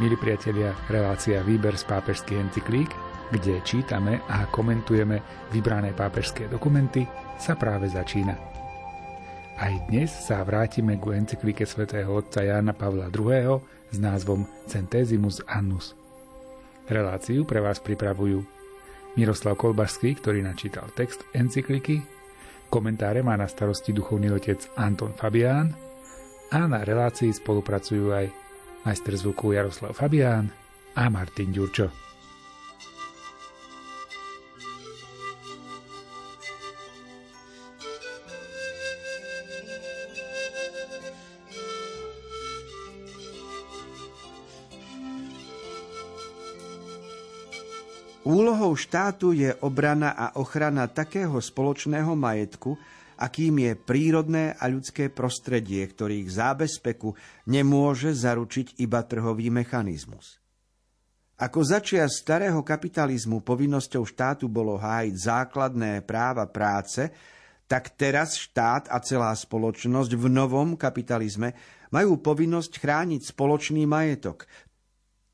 Milí priatelia, relácia Výber z pápežských encyklík, kde čítame a komentujeme vybrané pápežské dokumenty, sa práve začína. Aj dnes sa vrátime ku encyklike svätého otca Jána Pavla II. s názvom Centesimus Annus. Reláciu pre vás pripravujú Miroslav Kolbašský, ktorý načítal text encykliky, komentáre má na starosti duchovný otec Anton Fabián a na relácii spolupracujú aj majster zvuku Jaroslav Fabián a Martin Ďurčo. Úlohou štátu je obrana a ochrana takého spoločného majetku, akým je prírodné a ľudské prostredie, ktorých zábezpeku nemôže zaručiť iba trhový mechanizmus. Ako začia starého kapitalizmu povinnosťou štátu bolo hájiť základné práva práce, tak teraz štát a celá spoločnosť v novom kapitalizme majú povinnosť chrániť spoločný majetok,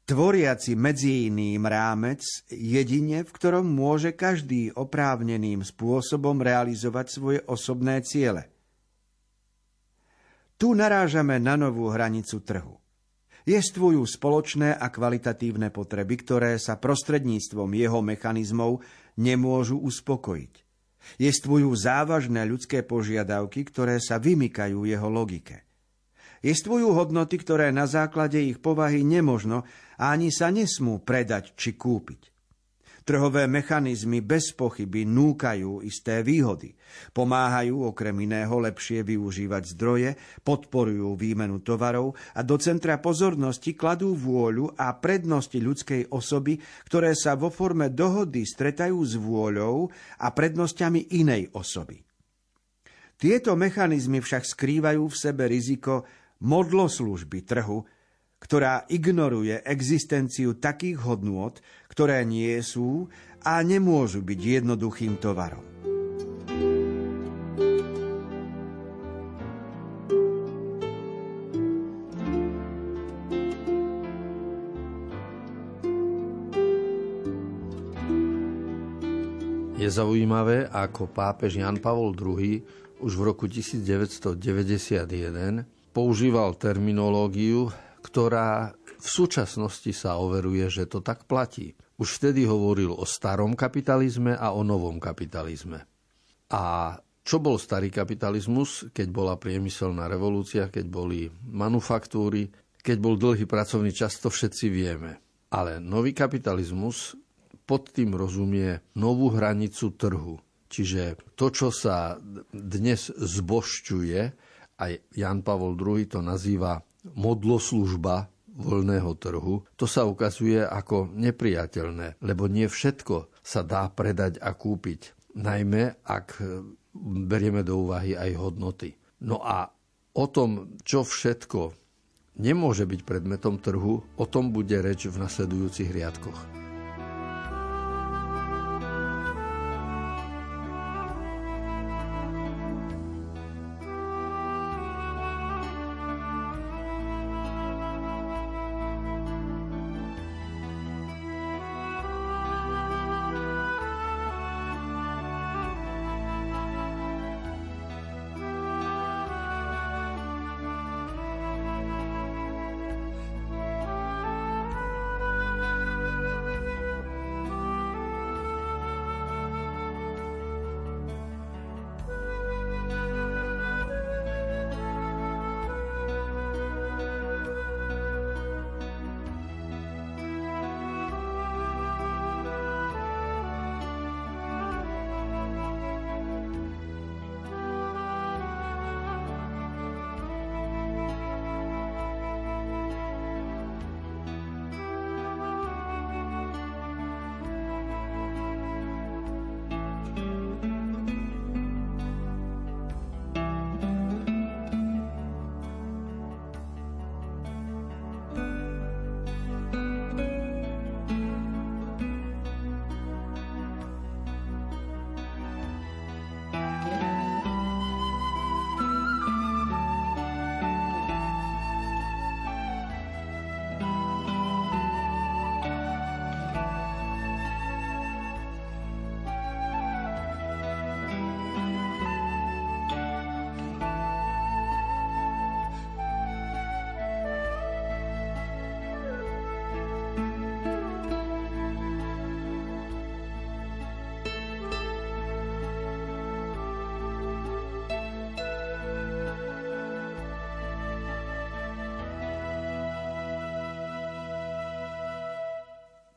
tvoriaci medzi iným rámec jedine, v ktorom môže každý oprávneným spôsobom realizovať svoje osobné ciele. Tu narážame na novú hranicu trhu. Jestvujú spoločné a kvalitatívne potreby, ktoré sa prostredníctvom jeho mechanizmov nemôžu uspokojiť. Jestvujú závažné ľudské požiadavky, ktoré sa vymykajú jeho logike. Jestvujú hodnoty, ktoré na základe ich povahy nemožno a ani sa nesmú predať či kúpiť. Trhové mechanizmy bez pochyby núkajú isté výhody. Pomáhajú okrem iného lepšie využívať zdroje, podporujú výmenu tovarov a do centra pozornosti kladú vôľu a prednosti ľudskej osoby, ktoré sa vo forme dohody stretajú s vôľou a prednosťami inej osoby. Tieto mechanizmy však skrývajú v sebe riziko modloslužby trhu, ktorá ignoruje existenciu takých hodnôt, ktoré nie sú a nemôžu byť jednoduchým tovarom. Je zaujímavé, ako pápež Jan Pavol II už v roku 1991 používal terminológiu, ktorá v súčasnosti sa overuje, že to tak platí. Už vtedy hovoril o starom kapitalizme a o novom kapitalizme. A čo bol starý kapitalizmus, keď bola priemyselná revolúcia, keď boli manufaktúry, keď bol dlhý pracovný čas, to všetci vieme. Ale nový kapitalizmus pod tým rozumie novú hranicu trhu. Čiže to, čo sa dnes zbošťuje, aj Jan Pavol II to nazýva modloslužba voľného trhu, to sa ukazuje ako nepriateľné, lebo nie všetko sa dá predať a kúpiť, najmä ak berieme do úvahy aj hodnoty. No a o tom, čo všetko nemôže byť predmetom trhu, o tom bude reč v nasledujúcich riadkoch.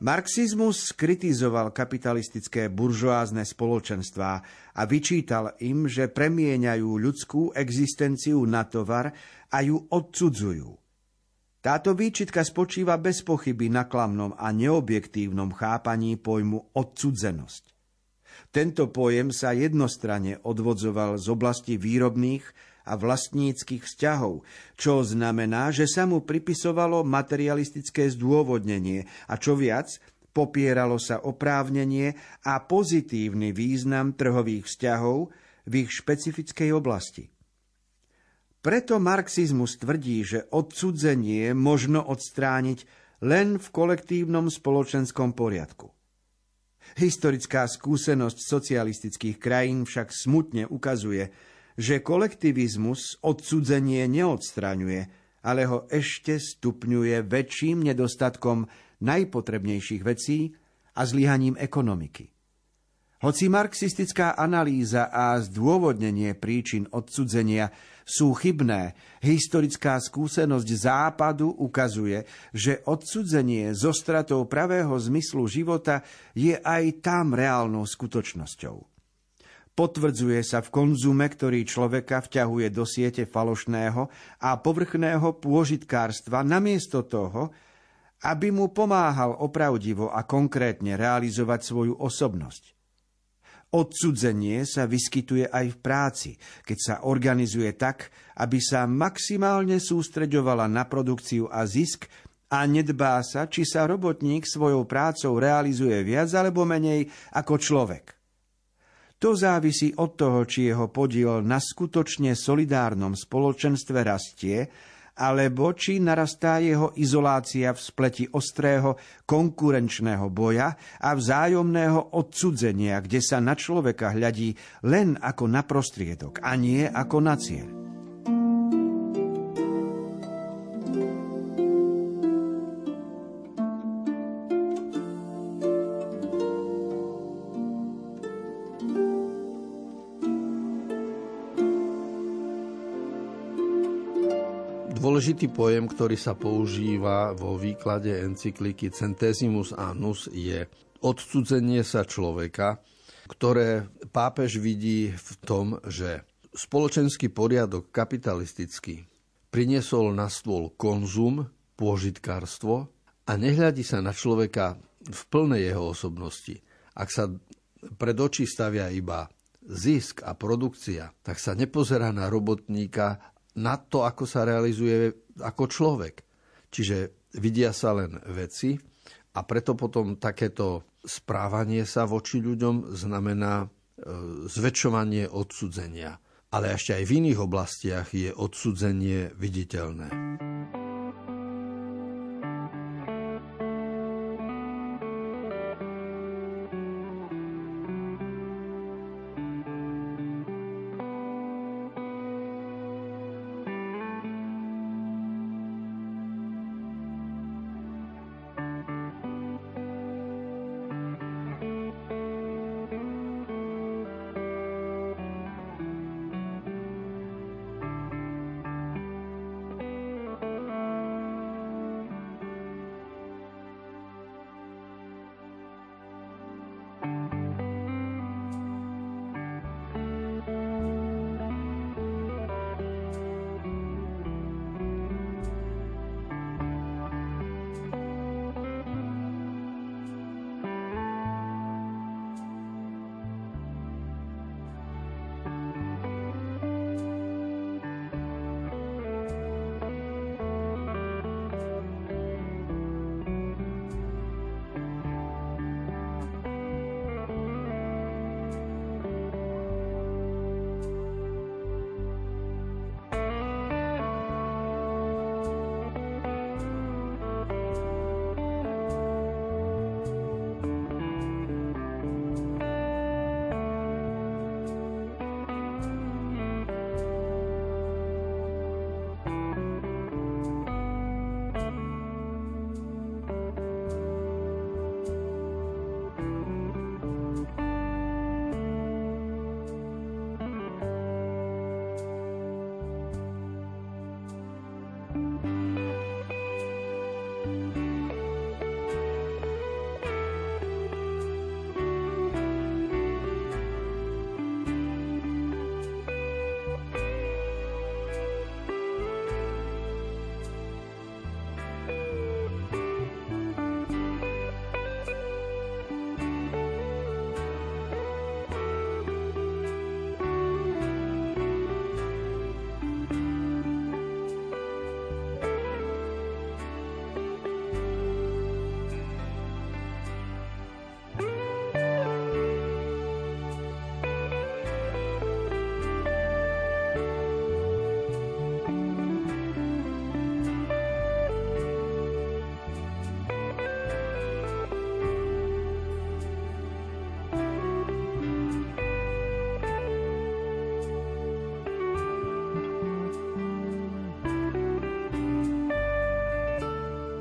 Marxizmus kritizoval kapitalistické buržoázne spoločenstvá a vyčítal im, že premieňajú ľudskú existenciu na tovar a ju odsudzujú. Táto výčitka spočíva bez pochyby na klamnom a neobjektívnom chápaní pojmu odsudzenosť. Tento pojem sa jednostranne odvodzoval z oblasti výrobných a vlastníckých vzťahov, čo znamená, že sa mu pripisovalo materialistické zdôvodnenie a čo viac, popieralo sa oprávnenie a pozitívny význam trhových vzťahov v ich špecifickej oblasti. Preto marxizmus tvrdí, že odsudzenie možno odstrániť len v kolektívnom spoločenskom poriadku. Historická skúsenosť socialistických krajín však smutne ukazuje, že kolektivizmus odsudzenie neodstraňuje, ale ho ešte stupňuje väčším nedostatkom najpotrebnejších vecí a zlyhaním ekonomiky. Hoci marxistická analýza a zdôvodnenie príčin odsudzenia sú chybné, historická skúsenosť Západu ukazuje, že odsudzenie zo stratou pravého zmyslu života je aj tam reálnou skutočnosťou. Potvrdzuje sa v konzume, ktorý človeka vťahuje do siete falošného a povrchného pôžitkárstva namiesto toho, aby mu pomáhal opravdivo a konkrétne realizovať svoju osobnosť. Odsudzenie sa vyskytuje aj v práci, keď sa organizuje tak, aby sa maximálne sústreďovala na produkciu a zisk a nedbá sa, či sa robotník svojou prácou realizuje viac alebo menej ako človek. To závisí od toho, či jeho podiel na skutočne solidárnom spoločenstve rastie alebo či narastá jeho izolácia v spleti ostrého konkurenčného boja a vzájomného odsudzenia, kde sa na človeka hľadí len ako na prostriedok a nie ako na cieľ. Dôležitý pojem, ktorý sa používa vo výklade encykliky Centesimus Annus je odcudzenie sa človeka, ktoré pápež vidí v tom, že spoločenský poriadok kapitalistický priniesol na stôl konzum, pôžitkárstvo a nehľadí sa na človeka v plnej jeho osobnosti. Ak sa pred oči stavia iba zisk a produkcia, tak sa nepozerá na robotníka na to, ako sa realizuje ako človek. Čiže vidia sa len veci a preto potom takéto správanie sa voči ľuďom znamená e, zväčšovanie odsudzenia. Ale ešte aj v iných oblastiach je odsudzenie viditeľné.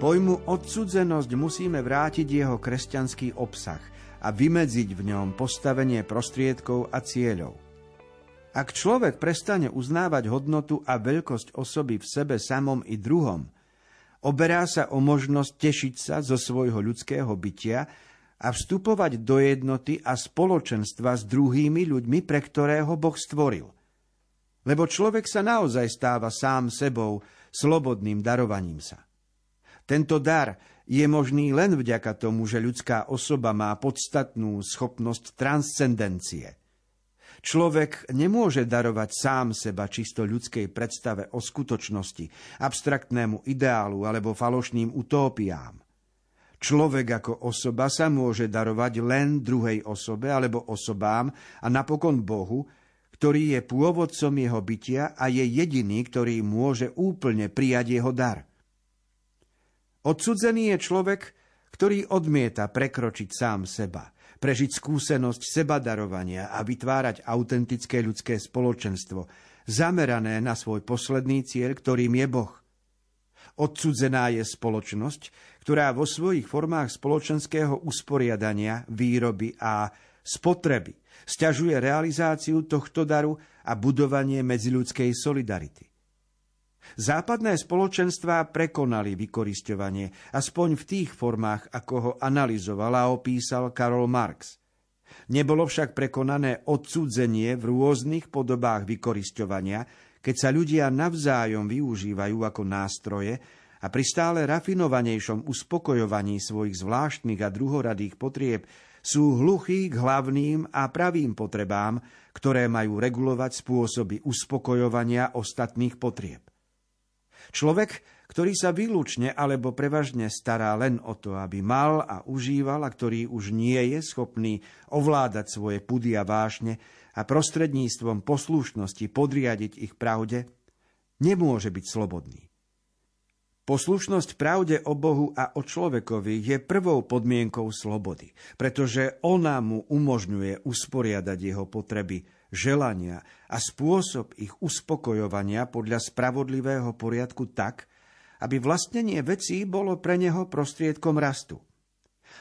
Pojmu odsudzenosť musíme vrátiť jeho kresťanský obsah a vymedziť v ňom postavenie prostriedkov a cieľov. Ak človek prestane uznávať hodnotu a veľkosť osoby v sebe samom i druhom, oberá sa o možnosť tešiť sa zo svojho ľudského bytia a vstupovať do jednoty a spoločenstva s druhými ľuďmi, pre ktorého Boh stvoril. Lebo človek sa naozaj stáva sám sebou, slobodným darovaním sa. Tento dar je možný len vďaka tomu, že ľudská osoba má podstatnú schopnosť transcendencie. Človek nemôže darovať sám seba čisto ľudskej predstave o skutočnosti, abstraktnému ideálu alebo falošným utópiám. Človek ako osoba sa môže darovať len druhej osobe alebo osobám a napokon Bohu, ktorý je pôvodcom jeho bytia a je jediný, ktorý môže úplne prijať jeho dar. Odsudzený je človek, ktorý odmieta prekročiť sám seba, prežiť skúsenosť sebadarovania a vytvárať autentické ľudské spoločenstvo, zamerané na svoj posledný cieľ, ktorým je Boh. Odsudzená je spoločnosť, ktorá vo svojich formách spoločenského usporiadania, výroby a spotreby sťažuje realizáciu tohto daru a budovanie medziľudskej solidarity. Západné spoločenstvá prekonali vykorisťovanie, aspoň v tých formách, ako ho analyzoval a opísal Karol Marx. Nebolo však prekonané odsúdzenie v rôznych podobách vykorisťovania, keď sa ľudia navzájom využívajú ako nástroje a pri stále rafinovanejšom uspokojovaní svojich zvláštnych a druhoradých potrieb sú hluchí k hlavným a pravým potrebám, ktoré majú regulovať spôsoby uspokojovania ostatných potrieb. Človek, ktorý sa výlučne alebo prevažne stará len o to, aby mal a užíval a ktorý už nie je schopný ovládať svoje pudy a vášne a prostredníctvom poslušnosti podriadiť ich pravde, nemôže byť slobodný. Poslušnosť pravde o Bohu a o človekovi je prvou podmienkou slobody, pretože ona mu umožňuje usporiadať jeho potreby, želania a spôsob ich uspokojovania podľa spravodlivého poriadku tak, aby vlastnenie vecí bolo pre neho prostriedkom rastu.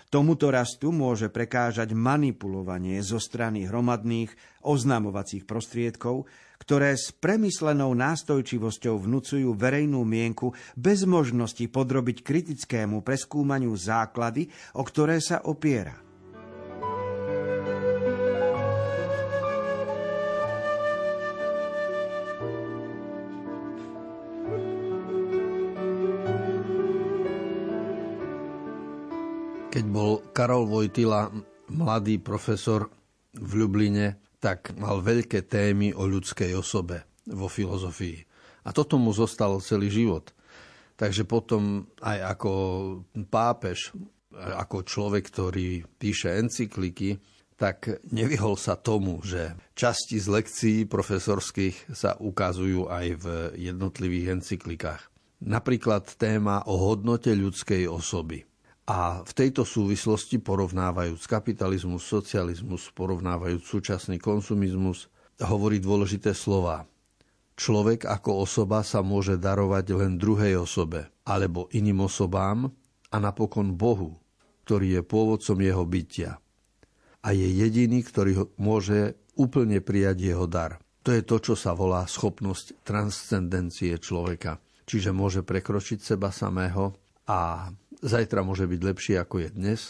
Tomuto rastu môže prekážať manipulovanie zo strany hromadných oznamovacích prostriedkov, ktoré s premyslenou nástojčivosťou vnúcujú verejnú mienku bez možnosti podrobiť kritickému preskúmaniu základy, o ktoré sa opiera. Keď bol Karol Vojtila mladý profesor v Ljubline, tak mal veľké témy o ľudskej osobe vo filozofii. A toto mu zostalo celý život. Takže potom aj ako pápež, ako človek, ktorý píše encykliky, tak nevyhol sa tomu, že časti z lekcií profesorských sa ukazujú aj v jednotlivých encyklikách. Napríklad téma o hodnote ľudskej osoby. A v tejto súvislosti porovnávajúc kapitalizmus, socializmus, porovnávajúc súčasný konsumizmus, hovorí dôležité slova. Človek ako osoba sa môže darovať len druhej osobe alebo iným osobám a napokon Bohu, ktorý je pôvodcom jeho bytia. A je jediný, ktorý môže úplne prijať jeho dar. To je to, čo sa volá schopnosť transcendencie človeka. Čiže môže prekročiť seba samého a zajtra môže byť lepšie ako je dnes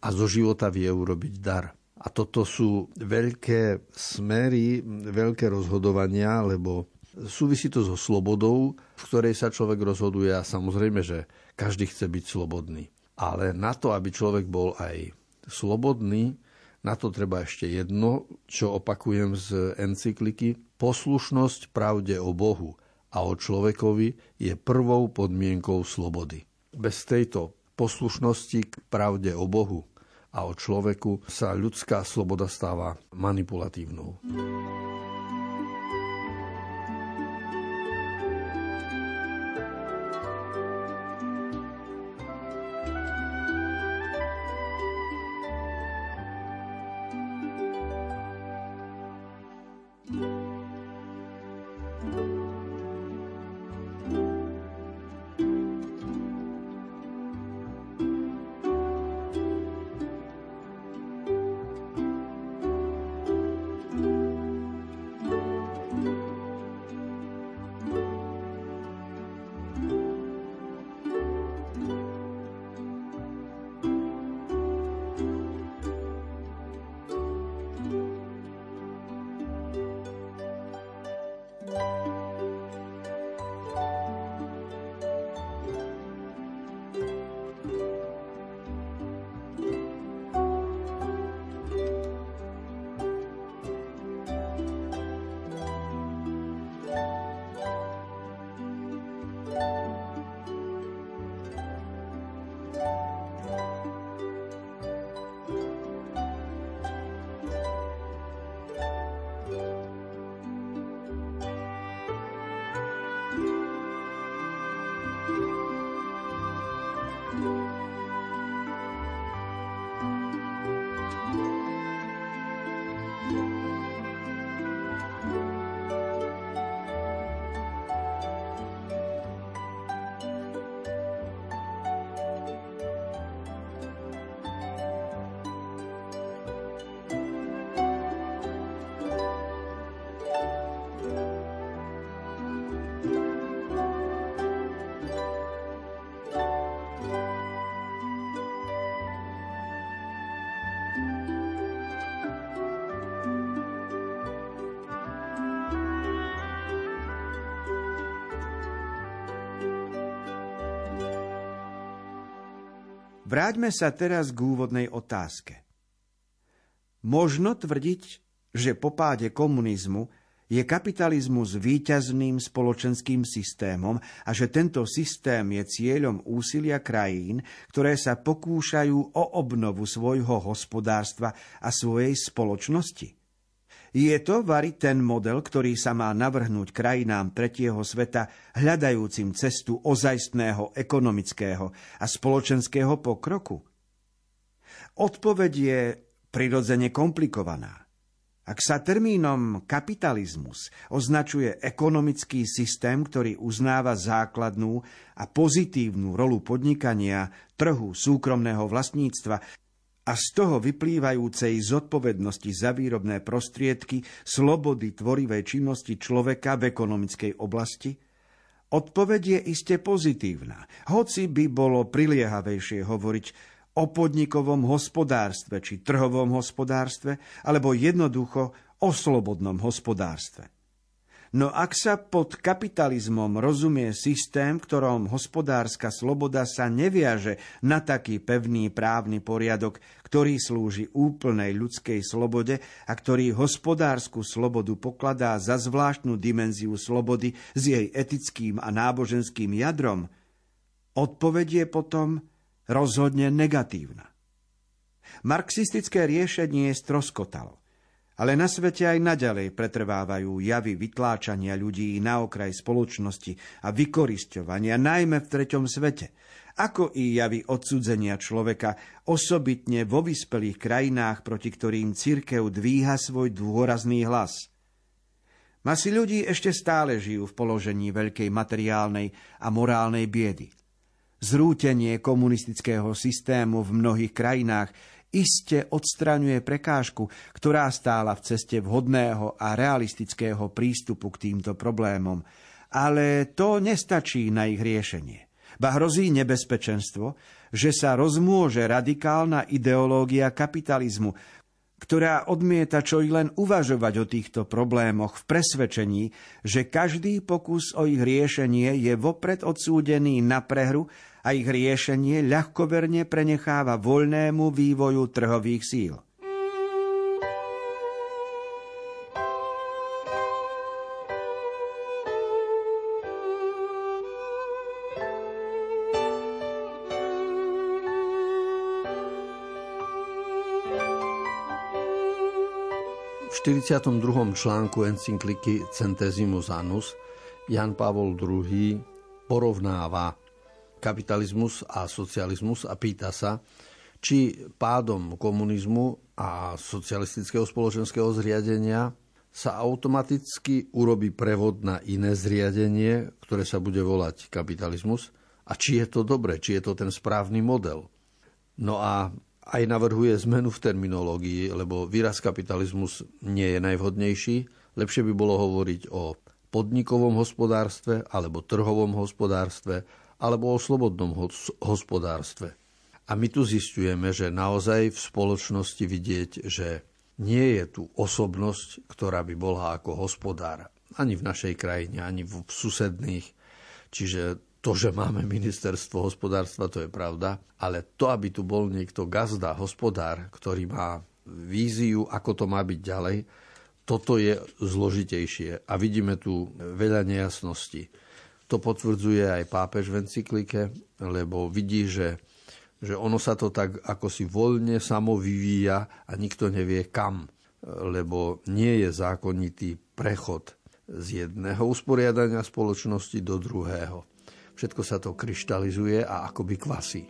a zo života vie urobiť dar. A toto sú veľké smery, veľké rozhodovania, lebo súvisí to so slobodou, v ktorej sa človek rozhoduje a samozrejme, že každý chce byť slobodný. Ale na to, aby človek bol aj slobodný, na to treba ešte jedno, čo opakujem z encykliky. Poslušnosť pravde o Bohu a o človekovi je prvou podmienkou slobody. Bez tejto poslušnosti k pravde o Bohu a o človeku sa ľudská sloboda stáva manipulatívnou. Vráťme sa teraz k úvodnej otázke. Možno tvrdiť, že po páde komunizmu je kapitalizmus víťazným spoločenským systémom a že tento systém je cieľom úsilia krajín, ktoré sa pokúšajú o obnovu svojho hospodárstva a svojej spoločnosti. Je to, Vary, ten model, ktorý sa má navrhnúť krajinám tretieho sveta, hľadajúcim cestu ozajstného ekonomického a spoločenského pokroku? Odpoveď je prirodzene komplikovaná. Ak sa termínom kapitalizmus označuje ekonomický systém, ktorý uznáva základnú a pozitívnu rolu podnikania, trhu, súkromného vlastníctva a z toho vyplývajúcej zodpovednosti za výrobné prostriedky, slobody tvorivej činnosti človeka v ekonomickej oblasti, odpoveď je iste pozitívna, hoci by bolo priliehavejšie hovoriť o podnikovom hospodárstve či trhovom hospodárstve, alebo jednoducho o slobodnom hospodárstve. No ak sa pod kapitalizmom rozumie systém, ktorom hospodárska sloboda sa neviaže na taký pevný právny poriadok, ktorý slúži úplnej ľudskej slobode a ktorý hospodárskú slobodu pokladá za zvláštnu dimenziu slobody s jej etickým a náboženským jadrom, odpovedie potom rozhodne negatívna. Marxistické riešenie stroskotalo, ale na svete aj naďalej pretrvávajú javy vytláčania ľudí na okraj spoločnosti a vykorisťovania, najmä v treťom svete, ako i javy odsudzenia človeka, osobitne vo vyspelých krajinách, proti ktorým církev dvíha svoj dôrazný hlas. Masy ľudí ešte stále žijú v položení veľkej materiálnej a morálnej biedy – Zrútenie komunistického systému v mnohých krajinách iste odstraňuje prekážku, ktorá stála v ceste vhodného a realistického prístupu k týmto problémom. Ale to nestačí na ich riešenie. Ba hrozí nebezpečenstvo, že sa rozmôže radikálna ideológia kapitalizmu, ktorá odmieta čo i len uvažovať o týchto problémoch v presvedčení, že každý pokus o ich riešenie je vopred odsúdený na prehru a ich riešenie ľahkoverne prenecháva voľnému vývoju trhových síl. V 42. článku encykliky Centesimus Annus Jan Pavol II porovnáva kapitalizmus a socializmus a pýta sa, či pádom komunizmu a socialistického spoločenského zriadenia sa automaticky urobí prevod na iné zriadenie, ktoré sa bude volať kapitalizmus a či je to dobre, či je to ten správny model. No a aj navrhuje zmenu v terminológii, lebo výraz kapitalizmus nie je najvhodnejší. Lepšie by bolo hovoriť o podnikovom hospodárstve alebo trhovom hospodárstve alebo o slobodnom hospodárstve. A my tu zistujeme, že naozaj v spoločnosti vidieť, že nie je tu osobnosť, ktorá by bola ako hospodár. Ani v našej krajine, ani v susedných. Čiže to, že máme ministerstvo hospodárstva, to je pravda, ale to, aby tu bol niekto gazda, hospodár, ktorý má víziu, ako to má byť ďalej, toto je zložitejšie a vidíme tu veľa nejasností. To potvrdzuje aj pápež v encyklike, lebo vidí, že, že ono sa to tak ako si voľne samo vyvíja a nikto nevie kam, lebo nie je zákonitý prechod z jedného usporiadania spoločnosti do druhého. Všetko sa to kryštalizuje a akoby kvasí.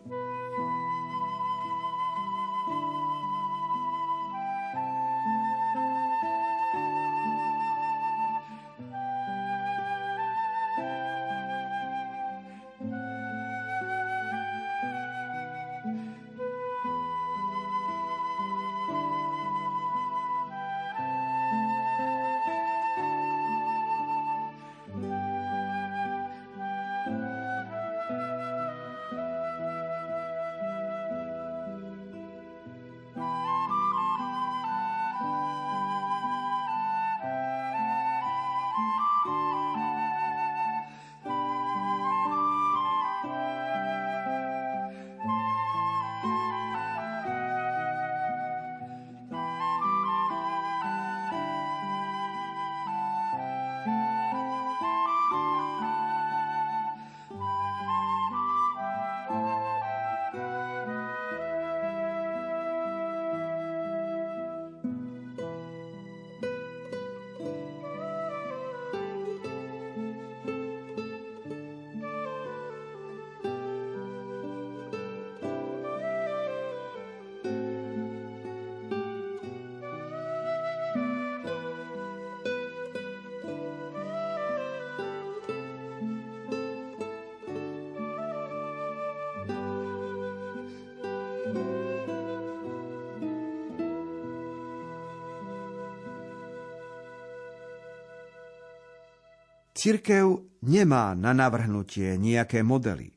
Cirkev nemá na navrhnutie nejaké modely.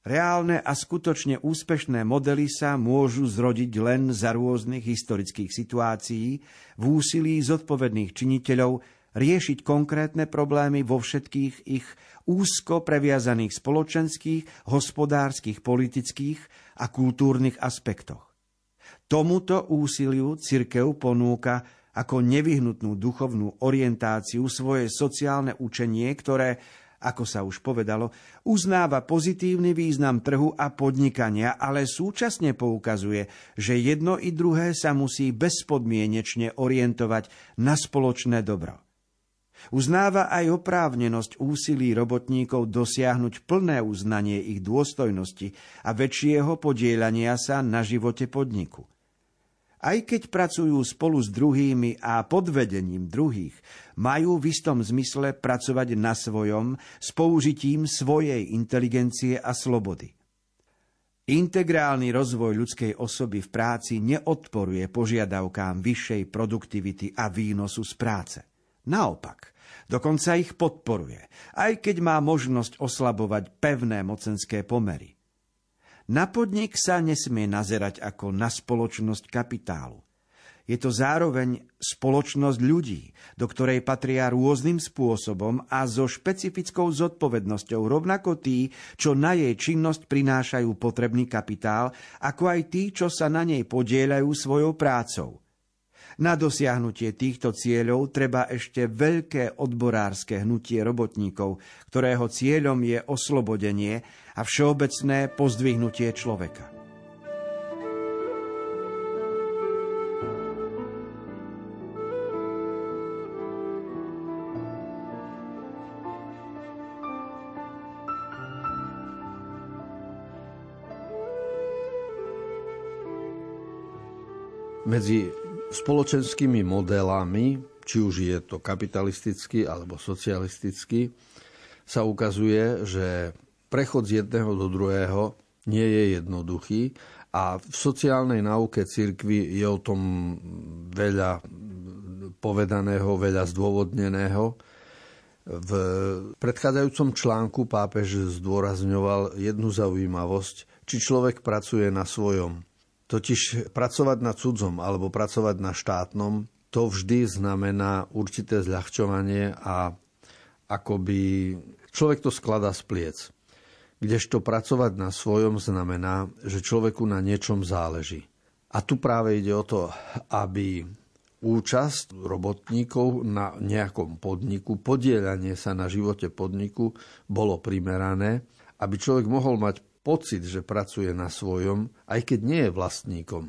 Reálne a skutočne úspešné modely sa môžu zrodiť len za rôznych historických situácií v úsilí zodpovedných činiteľov riešiť konkrétne problémy vo všetkých ich úzko previazaných spoločenských, hospodárskych, politických a kultúrnych aspektoch. Tomuto úsiliu cirkev ponúka ako nevyhnutnú duchovnú orientáciu svoje sociálne učenie, ktoré ako sa už povedalo, uznáva pozitívny význam trhu a podnikania, ale súčasne poukazuje, že jedno i druhé sa musí bezpodmienečne orientovať na spoločné dobro. Uznáva aj oprávnenosť úsilí robotníkov dosiahnuť plné uznanie ich dôstojnosti a väčšieho podielania sa na živote podniku aj keď pracujú spolu s druhými a pod vedením druhých, majú v istom zmysle pracovať na svojom s použitím svojej inteligencie a slobody. Integrálny rozvoj ľudskej osoby v práci neodporuje požiadavkám vyššej produktivity a výnosu z práce. Naopak, dokonca ich podporuje, aj keď má možnosť oslabovať pevné mocenské pomery. Na podnik sa nesmie nazerať ako na spoločnosť kapitálu. Je to zároveň spoločnosť ľudí, do ktorej patria rôznym spôsobom a so špecifickou zodpovednosťou rovnako tí, čo na jej činnosť prinášajú potrebný kapitál, ako aj tí, čo sa na nej podieľajú svojou prácou. Na dosiahnutie týchto cieľov treba ešte veľké odborárske hnutie robotníkov, ktorého cieľom je oslobodenie a všeobecné pozdvihnutie človeka. Medzi spoločenskými modelami, či už je to kapitalistický alebo socialistický, sa ukazuje, že prechod z jedného do druhého nie je jednoduchý a v sociálnej náuke cirkvi je o tom veľa povedaného, veľa zdôvodneného. V predchádzajúcom článku pápež zdôrazňoval jednu zaujímavosť, či človek pracuje na svojom Totiž pracovať na cudzom alebo pracovať na štátnom, to vždy znamená určité zľahčovanie a akoby človek to skladá z pliec. Kdežto pracovať na svojom znamená, že človeku na niečom záleží. A tu práve ide o to, aby účasť robotníkov na nejakom podniku, podielanie sa na živote podniku bolo primerané, aby človek mohol mať pocit, že pracuje na svojom, aj keď nie je vlastníkom.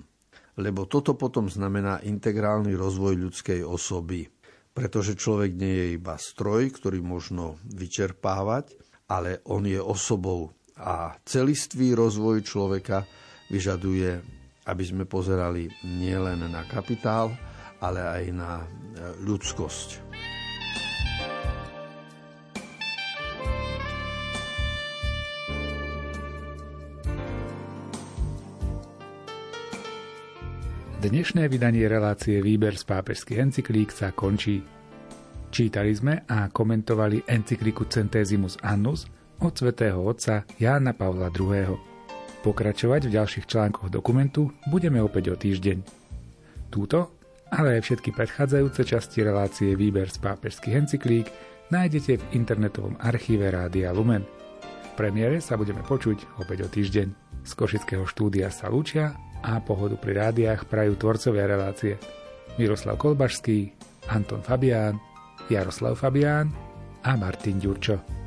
Lebo toto potom znamená integrálny rozvoj ľudskej osoby. Pretože človek nie je iba stroj, ktorý možno vyčerpávať, ale on je osobou. A celistvý rozvoj človeka vyžaduje, aby sme pozerali nielen na kapitál, ale aj na ľudskosť. Dnešné vydanie relácie Výber z pápežských encyklík sa končí. Čítali sme a komentovali encykliku Centesimus Annus od svätého otca Jána Pavla II. Pokračovať v ďalších článkoch dokumentu budeme opäť o týždeň. Túto, ale aj všetky predchádzajúce časti relácie Výber z pápežských encyklík nájdete v internetovom archíve Rádia Lumen. V premiére sa budeme počuť opäť o týždeň. Z Košického štúdia sa lúčia a pohodu pri rádiách prajú tvorcovia relácie Miroslav Kolbašský, Anton Fabián, Jaroslav Fabián a Martin Ďurčo.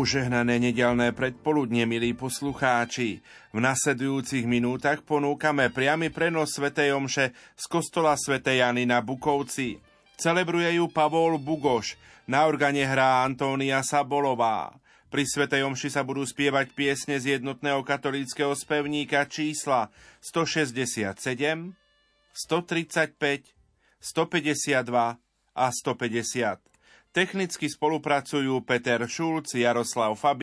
Požehnané nedelné predpoludne, milí poslucháči. V nasledujúcich minútach ponúkame priamy prenos Sv. Omše z kostola Sv. Jany na Bukovci. Celebruje ju Pavol Bugoš, na organe hrá Antónia Sabolová. Pri Sv. Omši sa budú spievať piesne z jednotného katolíckého spevníka čísla 167, 135, 152 a 150. Technicky spolupracujú Peter Šulc, Jaroslav Fabi,